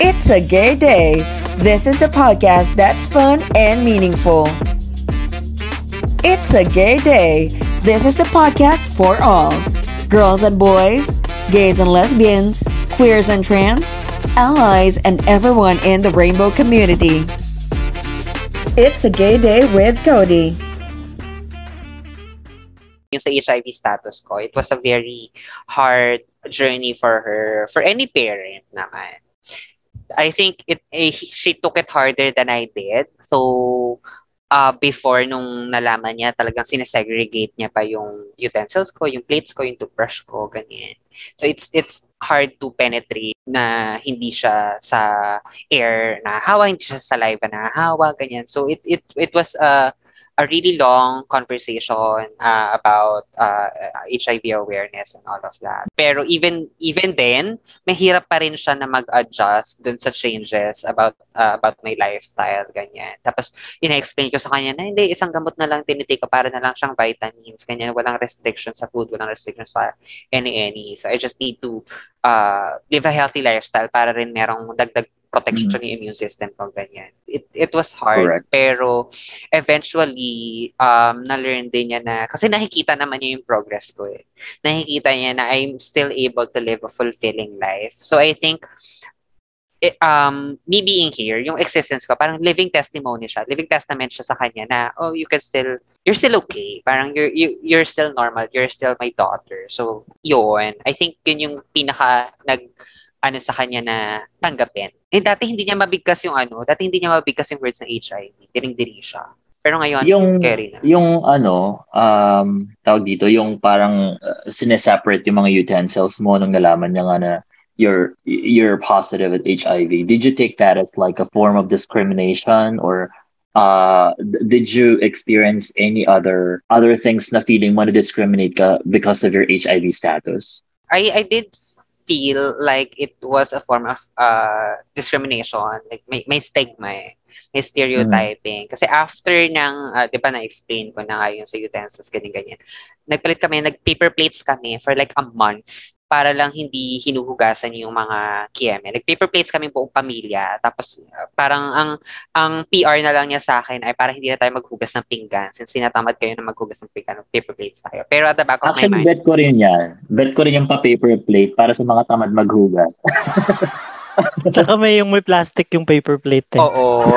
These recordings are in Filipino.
It's a gay day. This is the podcast that's fun and meaningful. It's a gay day. This is the podcast for all girls and boys, gays and lesbians, queers and trans, allies, and everyone in the rainbow community. It's a gay day with Cody. Yung sa HIV status ko, it was a very hard journey for her, for any parent naman. I think it eh, she took it harder than I did. So uh, before nung nalaman niya, talagang sinesegregate niya pa yung utensils ko, yung plates ko, yung toothbrush ko, ganyan. So it's it's hard to penetrate na hindi siya sa air na hawa, hindi siya sa saliva na hawa, ganyan. So it it it was a uh, a really long conversation uh, about uh, HIV awareness and all of that. Pero even even then, mahirap pa rin siya na mag-adjust dun sa changes about uh, about my lifestyle, ganyan. Tapos, ina-explain ko sa kanya na hindi, isang gamot na lang tinitake ko para na lang siyang vitamins, ganyan. Walang restriction sa food, walang restriction sa any-any. So, I just need to uh, live a healthy lifestyle para rin merong dagdag protection mm-hmm. yung immune system ko, ganyan. It, it was hard, Correct. pero eventually, um, na-learn din niya na, kasi nakikita naman niya yung progress ko eh. Nakikita niya na I'm still able to live a fulfilling life. So I think, it, um, me being here, yung existence ko, parang living testimony siya, living testament siya sa kanya na, oh, you can still, you're still okay. Parang you're, you, you're still normal. You're still my daughter. So, yun. I think yun yung pinaka nag, ano sa kanya na tanggapin. Eh, dati hindi niya mabigkas yung ano, dati hindi niya mabigkas yung words ng HIV. Diring-diri siya. Pero ngayon, yung, carry na. Yung ano, um, tawag dito, yung parang uh, sineseparate yung mga utensils mo nung nalaman niya nga na you're, you're positive with HIV. Did you take that as like a form of discrimination or uh, did you experience any other other things na feeling mo na discriminate ka because of your HIV status? I I did feel like it was a form of uh, discrimination. Like, may, may stigma eh. May stereotyping. Mm. Kasi after ng, uh, di ba na-explain ko na nga yung sa utensils, ganyan-ganyan. Nagpalit kami, nag-paper plates kami for like a month para lang hindi hinuhugasan yung mga kieme. Like paper plates kami buong pamilya. Tapos uh, parang ang ang PR na lang niya sa akin ay para hindi na tayo maghugas ng pinggan since sinatamad kayo na maghugas ng pinggan ng paper plates tayo. Pero at the back of Actually, my mind... bet ko rin yan. Bet ko rin yung pa-paper plate para sa mga tamad maghugas. Saka may yung may plastic yung paper plate. Eh. Oo.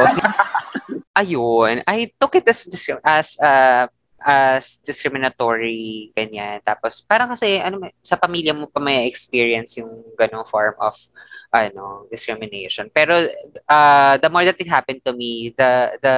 Ayun. I took it as, as uh, as discriminatory, ganyan. Tapos, parang kasi, ano, sa pamilya mo pa may experience yung ganong form of, ano, discrimination. Pero, uh, the more that it happened to me, the, the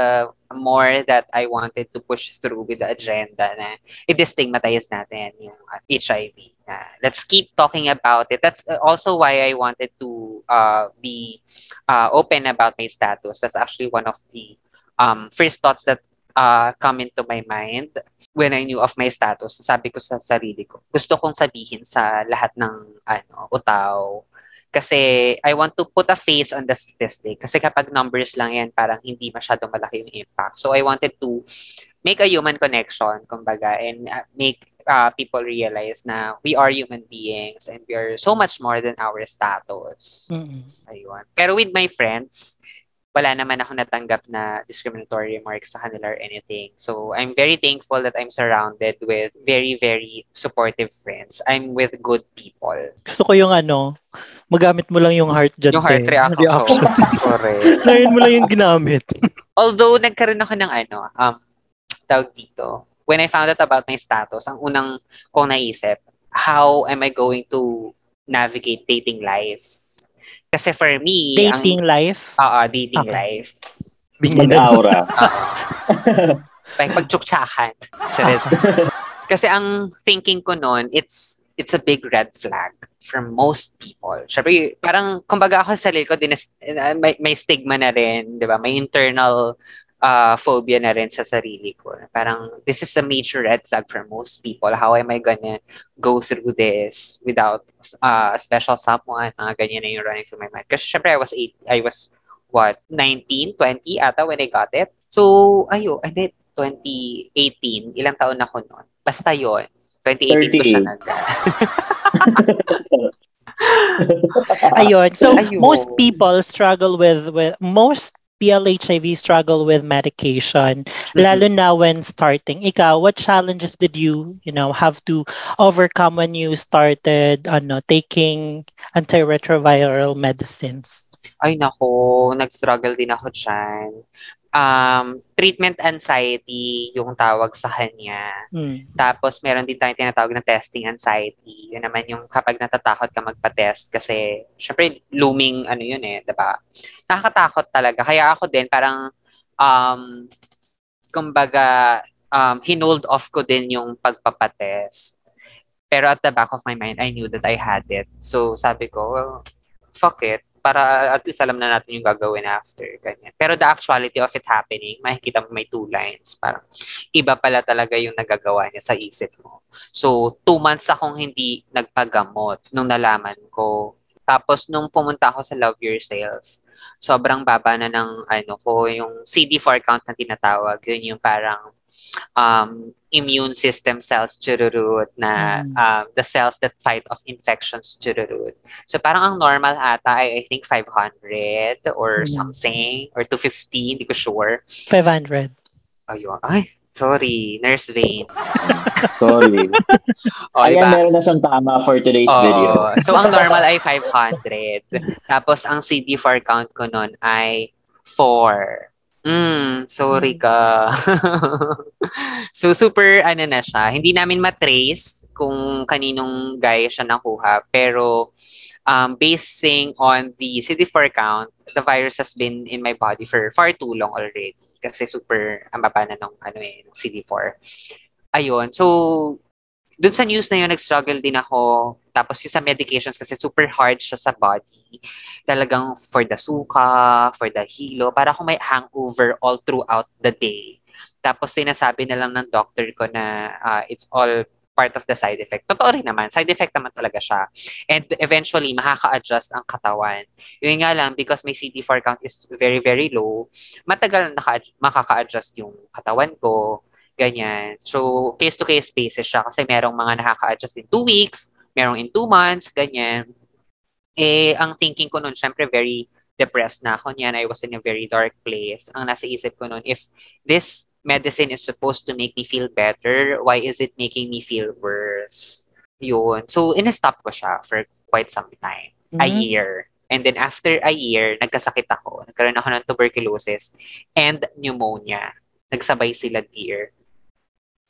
more that I wanted to push through with the agenda na i-destigmatize natin yung HIV. Na, let's keep talking about it. That's also why I wanted to uh, be uh, open about my status. That's actually one of the um, first thoughts that uh, come into my mind when I knew of my status. Sabi ko sa sarili ko, gusto kong sabihin sa lahat ng ano, utaw. Kasi I want to put a face on the statistic. Kasi kapag numbers lang yan, parang hindi masyadong malaki yung impact. So I wanted to make a human connection, kumbaga, and uh, make uh, people realize na we are human beings and we are so much more than our status. Mm-hmm. Ayun. Pero with my friends, wala naman ako natanggap na discriminatory remarks sa kanila or anything. So, I'm very thankful that I'm surrounded with very, very supportive friends. I'm with good people. Gusto ko yung ano, magamit mo lang yung heart dyan. Yung heart reaction. reaction. Correct. Ngayon mo lang yung ginamit. Although, nagkaroon ako ng ano, um, tawag dito, when I found out about my status, ang unang kong naisip, how am I going to navigate dating life? Kasi for me, dating ang, life? Oo, dating okay. life. Mag-aura. Oo. like magtsuktsakan. Kasi ang thinking ko noon, it's it's a big red flag for most people. Siyempre, parang, kumbaga ako sa sarili ko, din, may, may stigma na rin, di ba? May internal uh, phobia na rin sa sarili ko. Parang, this is a major red flag for most people. How am I gonna go through this without uh, a special someone? Mga ganyan na yung running through my mind. Kasi syempre, I was eight, I was, what, 19, 20 ata when I got it. So, ayo, I did 2018. Ilang taon na ako noon. Basta yon 2018 ko siya nag Ayun. So Ayun. most people struggle with with most PLHIV struggle with medication, lalo na when starting. Ikaw, what challenges did you, you know, have to overcome when you started ano, taking antiretroviral medicines? Ay nako, nag-struggle din ako dyan. Um, treatment anxiety yung tawag sa kanya. Hmm. Tapos meron din tayong tinatawag na testing anxiety. Yun naman yung kapag natatakot ka magpa-test kasi syempre looming ano yun eh, 'di ba? Nakakatakot talaga. Kaya ako din parang um kumbaga um hinold off ko din yung pagpapatest. Pero at the back of my mind, I knew that I had it. So sabi ko, well, fuck it para at least alam na natin yung gagawin after. Ganyan. Pero the actuality of it happening, makikita mo may two lines. Parang iba pala talaga yung nagagawa niya sa isip mo. So, two months akong hindi nagpagamot nung nalaman ko. Tapos, nung pumunta ako sa Love Yourself, sobrang baba na ng ano ko, yung CD4 count na tinatawag. Yun yung parang um, immune system cells chururut na Mm. um, the cells that fight off infections chururut. So parang ang normal ata ay I think 500 or Mm. something or 250, hindi ko sure. 500. Ayun. Ay, sorry. Nurse Vane. Sorry. O, Ayan, diba? meron na siyang tama for today's Oo. video. So, ang normal ay 500. Tapos, ang CD4 count ko nun ay 4. Mm, sorry ka. so, super, ano na siya. Hindi namin matrace kung kaninong guy siya nakuha. Pero, um, basing on the CD4 count, the virus has been in my body for far too long already. Kasi super, ang baba na nung, ano eh, nung CD4. Ayun. So, dun sa news na yun, nag-struggle din ako. Tapos yung sa medications kasi super hard siya sa body. Talagang for the suka, for the hilo, para akong may hangover all throughout the day. Tapos sinasabi na lang ng doctor ko na ah, it's all part of the side effect. Totoo rin naman. Side effect naman talaga siya. And eventually, makaka-adjust ang katawan. Yun nga lang, because my CD4 count is very, very low, matagal naka- makaka-adjust yung katawan ko. Ganyan. So, case-to-case basis siya kasi merong mga nakaka-adjust in two weeks, merong in two months, ganyan. Eh, ang thinking ko nun, syempre, very depressed na ako niyan. I was in a very dark place. Ang nasa isip ko nun, if this medicine is supposed to make me feel better, why is it making me feel worse? Yun. So, in-stop ko siya for quite some time. A Mhm. year. And then after a year, nagkasakit ako. Nagkaroon ako ng tuberculosis and pneumonia. Nagsabay sila, dear.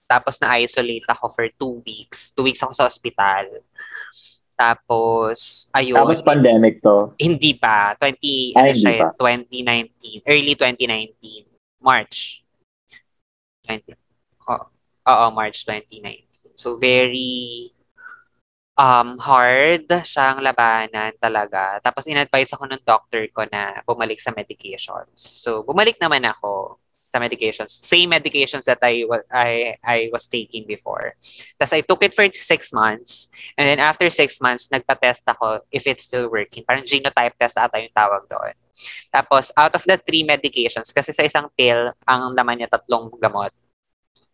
Tapos na-isolate ako for two weeks. Two weeks ako sa ospital. Tapos, ayun. Tapos pandemic to. Hindi pa. 20, Ay, ano hindi siya, pa. 2019. Early 2019. March. 20. Oo, oo, March 2019. So, very um hard siyang labanan talaga. Tapos, in-advise ako ng doctor ko na bumalik sa medications. So, bumalik naman ako sa medications. Same medications that I was I I was taking before. Tapos I took it for six months. And then after six months, nagpa-test ako if it's still working. Parang genotype test ata yung tawag doon. Tapos, out of the three medications, kasi sa isang pill, ang laman niya tatlong gamot.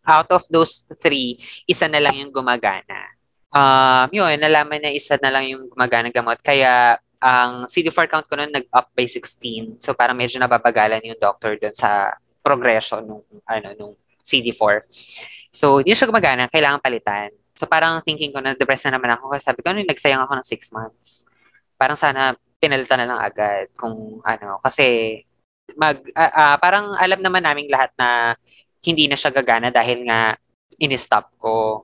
Out of those three, isa na lang yung gumagana. Um, yun, nalaman na isa na lang yung gumagana gamot. Kaya, ang CD4 count ko noon nag-up by 16. So, parang medyo nababagalan yung doctor doon sa progression nung, ano, nung CD4. So, hindi siya gumagana. Kailangan palitan. So, parang thinking ko na depressed na naman ako kasi sabi ko, ano, nagsayang ako ng 6 months. Parang sana pinalitan na lang agad kung ano. Kasi, mag, ah, ah, parang alam naman naming lahat na hindi na siya gagana dahil nga in-stop ko.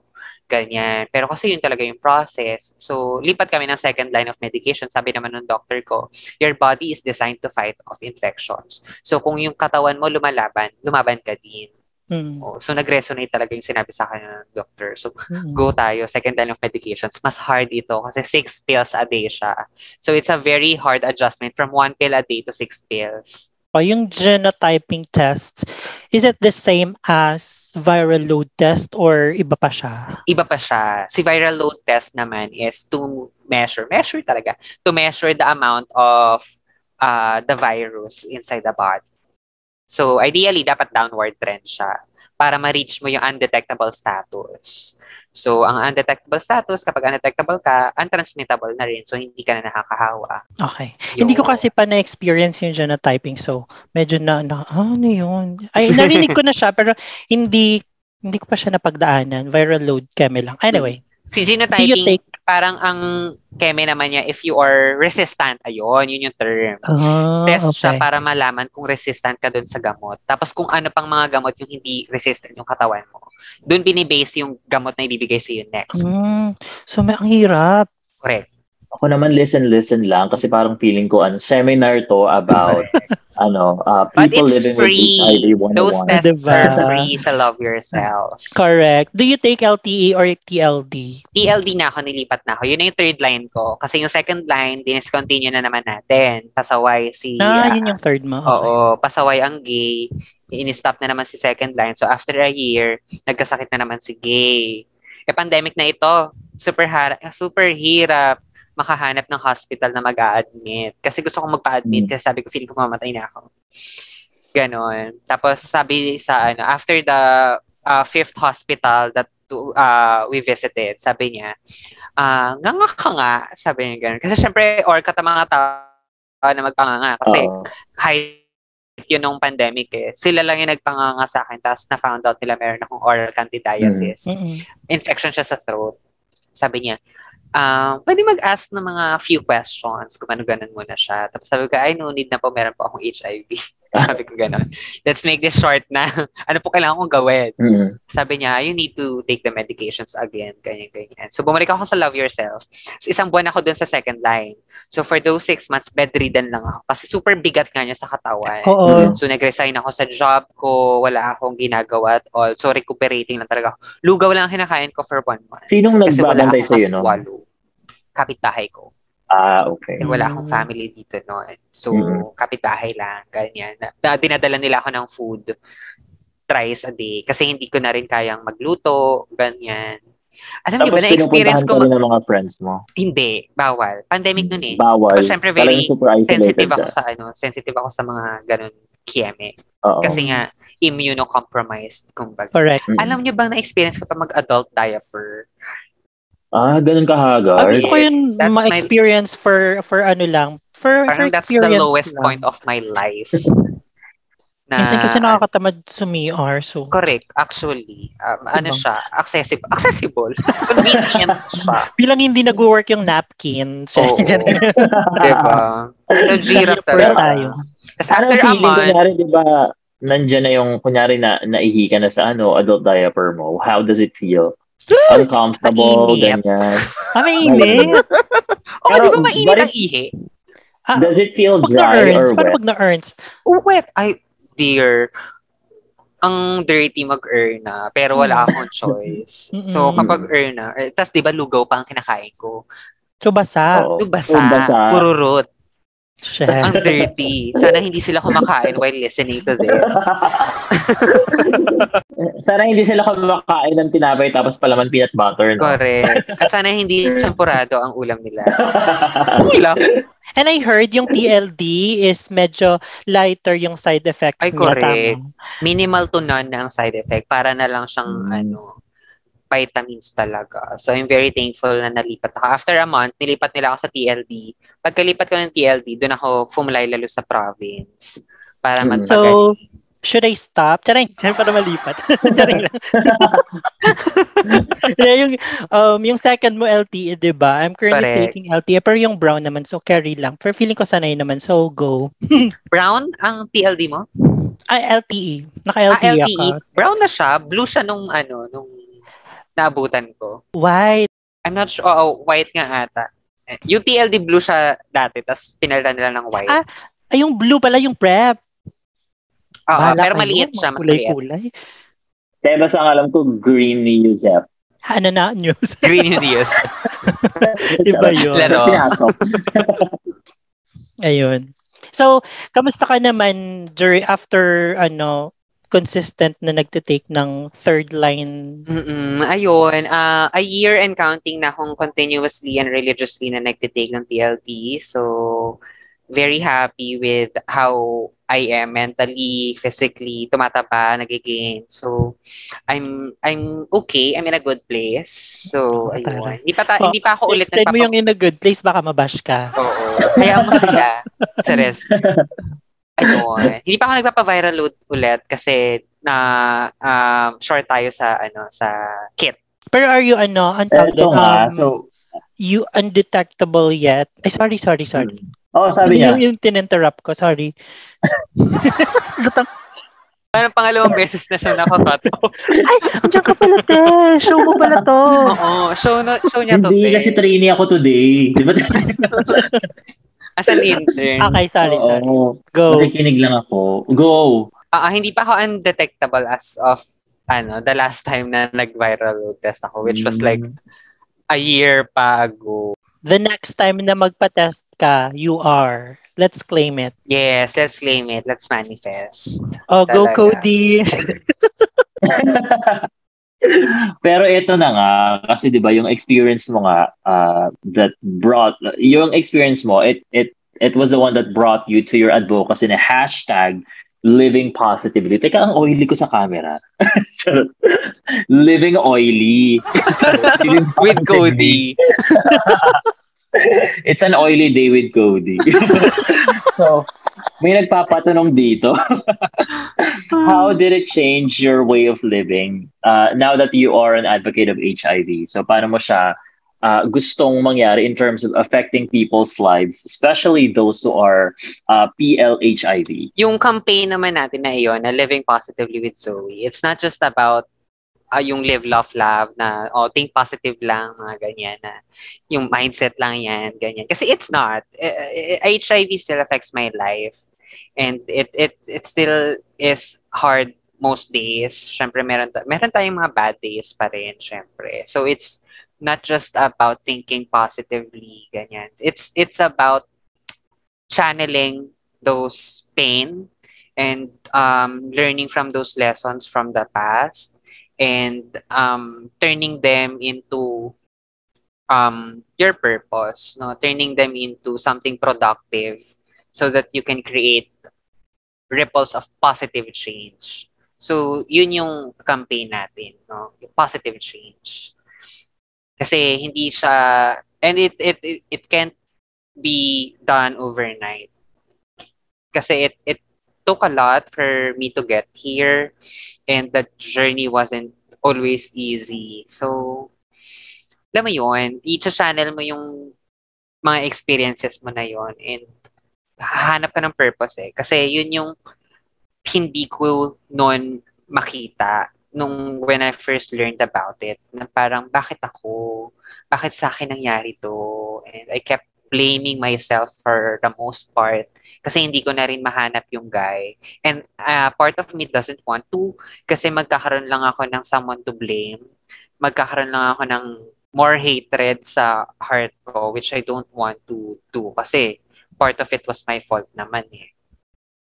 Ganyan. Pero kasi yun talaga yung process. So, lipat kami ng second line of medication. Sabi naman ng doctor ko, your body is designed to fight off infections. So, kung yung katawan mo lumalaban, lumaban ka din. Mm. Oh, so, nag-resonate talaga yung sinabi sa akin ng doctor. So, Mm. go tayo, second line of medications. Mas hard ito kasi six pills a day siya. So, it's a very hard adjustment from one pill a day to six pills. O yung genotyping test, is it the same as viral load test or iba pa siya? Iba pa siya. Si viral load test naman is to measure, measure talaga, to measure the amount of uh, the virus inside the body. So, ideally, dapat downward trend siya para ma-reach mo yung undetectable status. So, ang undetectable status, kapag undetectable ka, untransmittable na rin. So, hindi ka na nakakahawa. Okay. Yun. Hindi ko kasi pa na-experience yung genotyping. So, medyo na, na ah, ano yun? Ay, narinig ko na siya, pero hindi, hindi ko pa siya napagdaanan. Viral load keme lang. Anyway. Si genotyping, take, parang ang keme naman niya, if you are resistant, ayun, yun yung term. ah, Test siya okay. para malaman kung resistant ka dun sa gamot. Tapos kung ano pang mga gamot yung hindi resistant yung katawan mo. Doon binibase yung gamot na ibibigay sa you next. Mm, so, may, ang hirap. Correct. Ako naman listen listen lang kasi parang feeling ko ano seminar to about ano uh, people living free. with HIV 101. Those tests Diba? are free sa Love Yourself. Correct. Do you take LTE or TLD? TLD na ako, nilipat na ako. Yun na yung third line ko. Kasi yung second line, diniscontinue na naman natin. Pasaway si... Ah, ah, yun yung third mo. Okay. Oo, pasaway ang gay. In-stop na naman si second line. So after a year, nagkasakit na naman si gay. E pandemic na ito. Super, har- super hirap makahanap ng hospital na mag admit Kasi gusto kong magpa-admit Mm. kasi sabi ko, feeling ko mamatay na ako. Ganon. Tapos sabi sa ano, after the uh, fifth hospital that uh, we visited, sabi niya, ah nga nga ka nga, sabi niya gano'n. Kasi syempre, or ka mga tao na magpanganga. Kasi Oo. height yun nung pandemic eh. Sila lang yung nagpanganga sa akin tapos na-found out nila meron akong oral candidiasis. Mm-mm. Infection siya sa throat. Sabi niya, um, pwede mag-ask ng mga few questions kung ano ganun muna siya. Tapos sabi ko, ay, no need na po, meron po akong HIV. sabi ko ganun. Let's make this short na. ano po kailangan kong gawin? Mm. Sabi niya, you need to take the medications again, ganyan, ganyan. So, bumalik ako sa Love Yourself. So, isang buwan ako dun sa second line. So, for those six months, bedridden lang ako. Kasi super bigat nga niya sa katawan. Oo. So, nag-resign ako sa job ko. Wala akong ginagawa at all. So, recuperating lang talaga ako. Lugaw lang ang kinakain ko for one month. Sinong nagbabantay akong sa iyo no? kaswalo. Kapitbahay ko. Ah, okay. Eh, wala Mm. akong family dito noon. So, Mm. kapitbahay lang, ganyan. Na, na- dinadala nila ako ng food thrice a day kasi hindi ko na rin kayang magluto, ganyan. Alam niyo ba, Tapos na-experience ko, ng mga friends mo. hindi, bawal. Pandemic nun eh. Bawal. Pero syempre, very Sensitive ako ka. sa ano, sensitive ako sa mga ganun kieme. Oo. Kasi nga, immunocompromised, kumbaga. Correct. Mm. Alam niyo bang na-experience ko pa mag-adult diaper? Ah, ganun ka Ah, haggard? gusto ko yun that's my- ma-experience for for ano lang. For, for Parang that's the lowest lang. point of my life. na, Minsan kasi nakakatamad sumiar. So, Correct, actually. Um, ano Diba? siya? Accessible. Accessible. Convenient siya. bilang hindi nag-work yung napkin. So, Oo. diba? Naghirap talaga. tayo. Tapos after a month, kunyari, di ba, nandyan na yung, kunyari na, naihi ka na sa ano, adult diaper mo. How does it feel? Uncomfortable, Mainit. ganyan. ah, mainit. oh, Pero, di ba mainit ang it- ihi? Ah, Does it feel dry or paano wet? pag na-earns? Oh, wet. Ay, dear. Ang dirty mag-earn na, pero wala akong choice. So, kapag earn na, eh, tas di ba lugaw pa ang kinakain ko? So, basa. Oo. Yung basa, Yung basa. puro root. Shit. Ang dirty. Sana hindi sila kumakain while listening to this. Sana hindi sila kumakain ng tinapay tapos palaman peanut butter, no? Correct. At sana hindi champurado ang ulam nila. Ulam? And I heard yung TLD is medyo lighter yung side effects Ay, niya. correct. Tama. Minimal to none na ang side effect. Para na lang siyang, Mm. ano, vitamins talaga. So, I'm very thankful na nalipat ako. After a month, nilipat nila ako sa TLD. Pagkalipat ko ng TLD, doon ako fumulay lalo sa province. Para magpagaling. So, should I stop? Charing, charing para malipat. charing lang. yeah, yung, um, yung second mo LTE, di ba? I'm currently Correct. taking LTE, pero yung brown naman, so carry lang. For feeling ko sanay naman, so go. Brown ang TLD mo? Ay, LTE. Ah, Naka-LTE LTE. ako. Brown na siya. Blue siya nung, ano, nung naabutan ko. White. I'm not sure. Oh, white nga ata. Eh, Yung TLD blue siya dati, tapos pinalitan nila ng white. Ah, Ay, yung blue pala yung prep. Oo, Bahala pero kayo, maliit siya, mga mas maliit. Kulay-kulay. Kaya basta ang alam ko, green ni Yusef. Ano na, news? Green yung Dios. Iba yun. Laro. Ayun. So, kamusta ka naman during, after, ano, consistent na nagtitake ng third line? Mm-mm, ayun, ah, a year and counting na akong continuously and religiously na nagtitake ng TLD. So, very happy with how I am mentally, physically, tumataba, nagigain. So, I'm I'm okay. I'm in a good place. So, ayun. Hindi pa, ta- Oh, hindi pa ako ulit Explain mo nagpapa- yung in a good place, baka mabash ka. Oo. Kaya mo sila. Chares. Ayun. Hindi pa ako nagpapa-viral load ulit kasi na um, short tayo sa ano sa kit. Pero are you, ano, ang tawag um, so, you undetectable yet? Ay, sorry, sorry, sorry. oh, sabi yung, niya, yung tinenterrupt ko, sorry. Parang pangalawang beses na siya nakakat off. Ay, andiyan ka pala, te. Show mo pala to. Oo. Show, no, show niya to. hindi te. kasi trainee ako today. Di ba? As an intern. Okay, sorry, sorry. Oo. Go. Nakikinig lang ako. Go! Ah, ah, hindi pa ako undetectable as of ano, the last time na nag-viral load test ako, which was like Mm. a year pa ago. The next time na magpa-test ka, you are. Let's claim it. Yes, let's claim it. Let's manifest. Oh, go Talaga. Cody. Pero ito na nga, kasi 'di ba yung experience mo nga uh, that brought yung experience mo, it it it was the one that brought you to your advocacy na hashtag living positively. Teka, ang oily ko sa camera. Living oily. Living With. Cody. It's an oily day with Cody. so, may nagpapatanong dito. How did it change your way of living uh, now that you are an advocate of HIV? So, paano mo siya uh, gustong mangyari in terms of affecting people's lives, especially those who are uh, PLHIV? Yung campaign naman natin na iyon, na Living Positively with Zoe, it's not just about ah, yung live, love, love na, oh, think positive lang, mga ganyan na, yung mindset lang yan, ganyan. Kasi it's not. Eh, eh, HIV still affects my life. And it, it, it still is hard most days. Siyempre, meron, ta- meron tayong mga bad days pa rin, siyempre. So, it's not just about thinking positively, ganyan. It's, it's about channeling those pain and um, learning from those lessons from the past and um, turning them into um, your purpose, no? turning them into something productive so that you can create ripples of positive change. So, yun yung campaign natin, no? Yung positive change. Kasi hindi siya, and it, it, it, it can't be done overnight. Kasi it, it took a lot for me to get here and that journey wasn't always easy. So, alam mo yun, i-channel mo yung mga experiences mo na yon and hahanap ka ng purpose eh. Kasi yun yung hindi ko noon makita nung when I first learned about it. Na parang, bakit ako? Bakit sa akin nangyari to? And I kept blaming myself for the most part kasi hindi ko na rin mahanap yung guy. And uh, part of me doesn't want to kasi magkakaroon lang ako ng someone to blame. Magkakaroon lang ako ng more hatred sa heart ko which I don't want to do kasi part of it was my fault naman eh.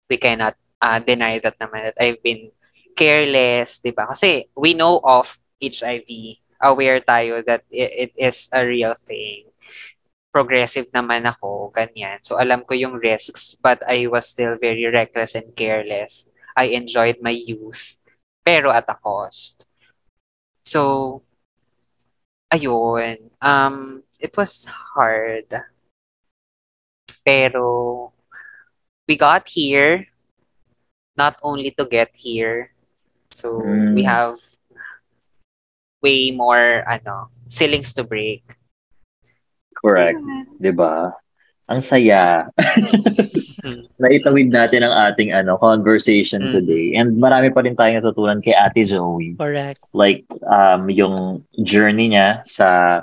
We cannot uh, deny that naman that I've been careless, di ba? Kasi we know of HIV, aware tayo that it, it is a real thing progressive naman ako, ganyan. So, alam ko yung risks, but I was still very reckless and careless. I enjoyed my youth, pero at a cost. So, ayun. Um, it was hard. Pero, we got here, not only to get here. So, we Mm. have way more, ano, ceilings to break. Correct. 'Di ba? Ang saya. Naitawid natin ang ating ano conversation Mm. today. And marami pa rin tayong natutunan kay Ate Zoe. Correct. Like um yung journey niya sa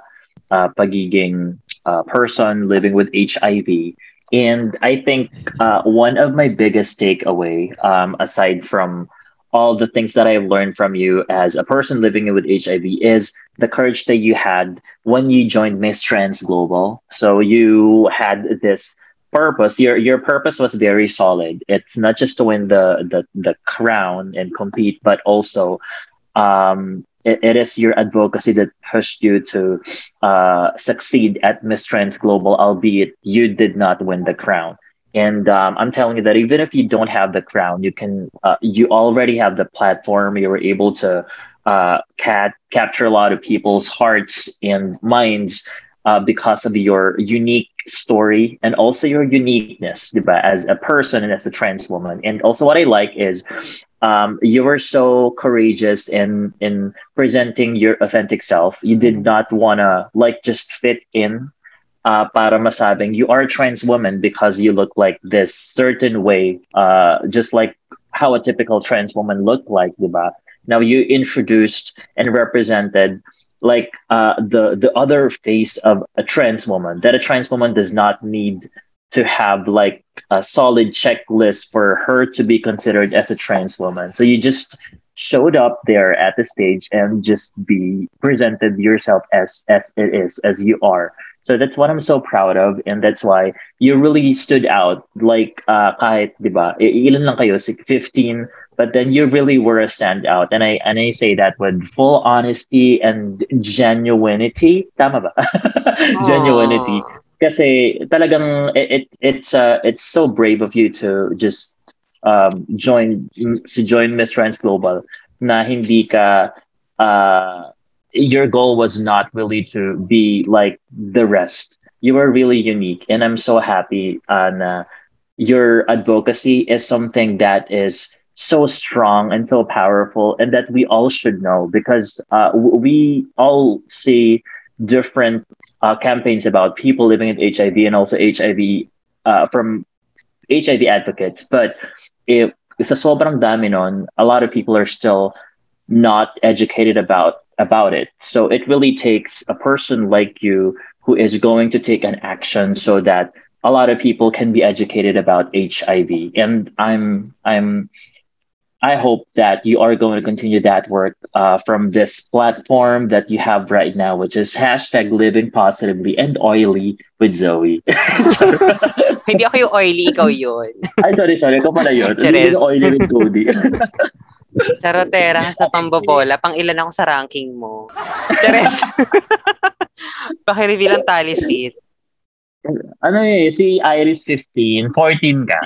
uh, pagiging uh, person living with HIV. And I think uh, one of my biggest takeaway um aside from all the things that I've learned from you as a person living with HIV is the courage that you had when you joined Miss Trans Global. So you had this purpose. Your your purpose was very solid. It's not just to win the the, the crown and compete, but also um, it, it is your advocacy that pushed you to uh, succeed at Miss Trans Global, albeit you did not win the crown. And um, I'm telling you that even if you don't have the crown, you can. Uh, you already have the platform. You were able to uh, cat capture a lot of people's hearts and minds uh, because of your unique story and also your uniqueness diba, as a person and as a trans woman. And also, what I like is um, you were so courageous in in presenting your authentic self. You did not wanna like just fit in. Uh, para masabing you are a trans woman because you look like this certain way, uh, just like how a typical trans woman looked like, diba? Now you introduced and represented like uh, the the other face of a trans woman that a trans woman does not need to have like a solid checklist for her to be considered as a trans woman. So you just showed up there at the stage and just be presented yourself as as it is as you are. So that's what i'm so proud of and that's why you really stood out. Like uh kahit diba ilan lang kayo? 15 but then you really were a standout. And i and i say that with full honesty and genuinity. Tama ba? Genuinity. Kasi talagang it, it it's uh it's so brave of you to just um join to join Miss Trans Global na hindi ka uh your goal was not really to be like the rest. You were really unique and i'm so happy uh, your advocacy is something that is so strong and so powerful and that we all should know because uh, we all see different uh, campaigns about people living with hiv and also hiv uh, from hiv advocates. But if sa sobrang dami nun, a lot of people are still not educated about about it. So it really takes a person like you who is going to take an action so that a lot of people can be educated about hiv and i'm i'm I hope that you are going to continue that work uh, from this platform that you have right now, which is hashtag living positively and oily with Zoe. Hindi ako yung oily, ikaw yun. Ay, sorry, sorry. Ikaw pala yun. Yung oily with Cody. Charotera ka sa pambobola. Pang ilan ako sa ranking mo. Chares. Pakireveal ang tally sheet. Ano eh, si Iris 15, 14 ka.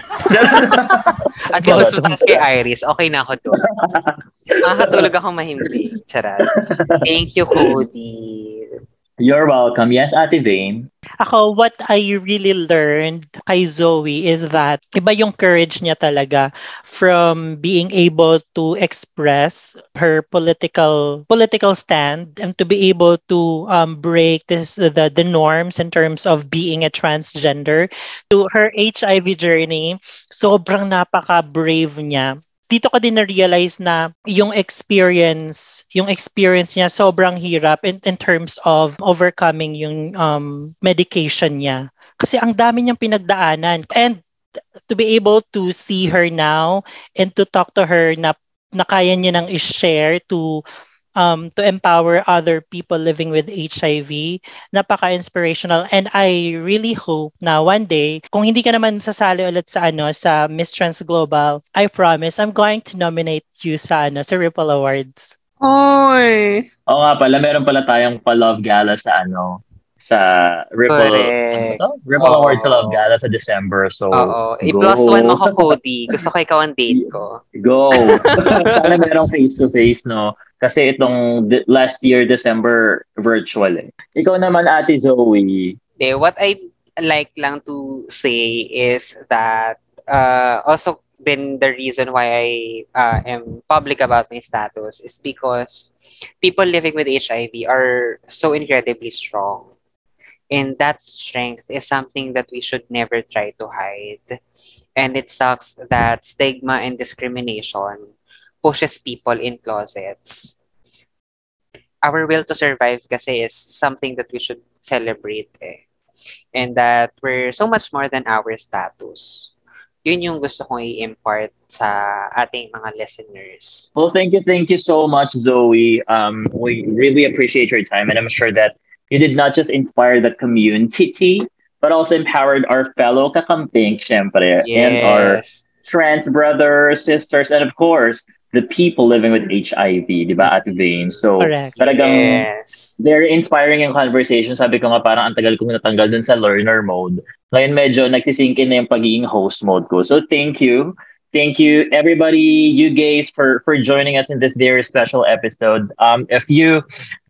At least mas mataas kay Iris. Okay na ako doon. Makakatulog ako mahimpi. Charot. Thank you, Cody. You're welcome. Yes, Ate Vane. Ako, what I really learned kay Zoe is that iba yung courage niya talaga from being able to express her political political stand and to be able to um, break this the, the norms in terms of being a transgender to her HIV journey. Sobrang napaka-brave niya dito ko din na-realize na yung experience, yung experience niya sobrang hirap in, in terms of overcoming yung um, medication niya. Kasi ang dami niyang pinagdaanan. And to be able to see her now and to talk to her na, na kaya niya nang i-share to um, to empower other people living with HIV. Napaka-inspirational. And I really hope na one day, kung hindi ka naman sasali ulit sa ano sa Miss Trans Global, I promise I'm going to nominate you sa ano sa Ripple Awards. Oy! Oo nga pala, meron pala tayong pa-love gala sa ano, sa Ripple, Correct. ano to? Ripple Oo. Awards sa Love Gala sa December. So, Oo. go. I-plus one mo ko, Cody. Gusto ko ikaw ang date ko. Go! Sana merong face-to-face, no? Kasi itong de- last year, December, virtual eh. Ikaw naman, Ate Zoe. Eh, what I like lang to say is that uh, also then the reason why I uh, am public about my status is because people living with HIV are so incredibly strong. And that strength is something that we should never try to hide. And it sucks that stigma and discrimination pushes people in closets. Our will to survive kasi is something that we should celebrate eh. And that we're so much more than our status. Yun yung gusto kong i-impart sa ating mga listeners. Well, thank you, thank you so much, Zoe. Um, we really appreciate your time, and I'm sure that you did not just inspire the community, but also empowered our fellow kakamping, syempre, and our trans brothers, sisters, and of course, the people living with HIV, di ba, at Vane. So, Correct. talagang Yes. very inspiring yung conversation. Sabi ko nga parang ang tagal kong natanggal dun sa learner mode. Ngayon medyo nagsisink in na yung pagiging host mode ko. So thank you. Thank you everybody, you guys for for joining us in this very special episode. Um if you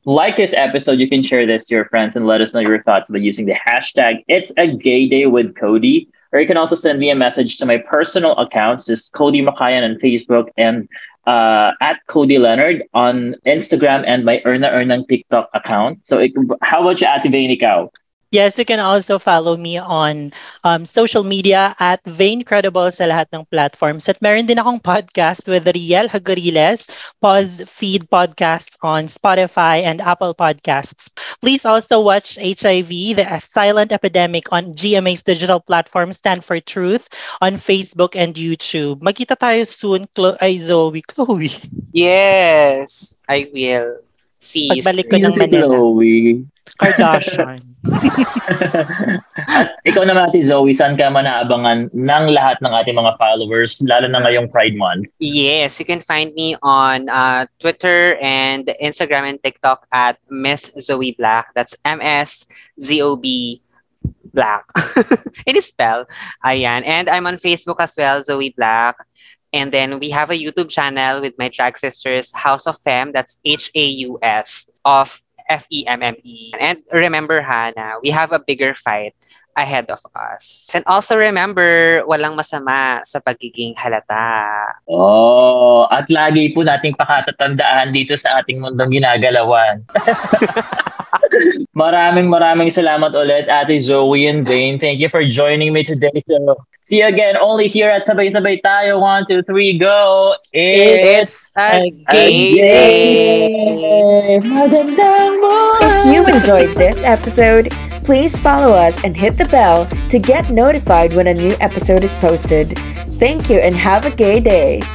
like this episode, you can share this to your friends and let us know your thoughts by using the hashtag it's a gay day with Cody. Or you can also send me a message to my personal accounts, just Cody Makayan on Facebook and uh, at Cody Leonard on Instagram and my Erna Ernang TikTok account. So, how about you, Ate Vane, ikaw? Yes, you can also follow me on um, social media at Vain Credible sa lahat ng platforms. At meron din akong podcast with Riel Hagoriles, Pause Feed Podcast on Spotify and Apple Podcasts. Please also watch HIV, the Silent Epidemic on GMA's digital platform Stand for Truth on Facebook and YouTube. Magkita tayo soon, Chlo- ay Zoe. Chloe. Yes, I will. See you Pagbalik ko ng Manila. Chloe. Kardashian. At ikaw naman, Ate Zoe, saan ka man naabangan ng lahat ng ating mga followers, lalo na ngayong Pride Month? Yes, you can find me on uh, Twitter and Instagram and TikTok at Miss Zoe Black. That's M S Z O B Black. It is spell. Ayan. And I'm on Facebook as well, Zoe Black. And then we have a YouTube channel with my drag sisters, House of Femme. That's H A U S of F E M M E. And remember, Hannah, we have a bigger fight ahead of us. And also remember, walang masama sa pagiging halata. Oh, at lagi po nating pakatatandaan dito sa ating mundong ginagalawan. maraming maraming salamat ulit, Ate Zoe and Dane. Thank you for joining me today. So, see you again only here at Sabay-Sabay Tayo. One, two, three, go! It's a gay day. Magandang If you enjoyed this episode, please follow us and hit the bell to get notified when a new episode is posted. Thank you and have a gay day.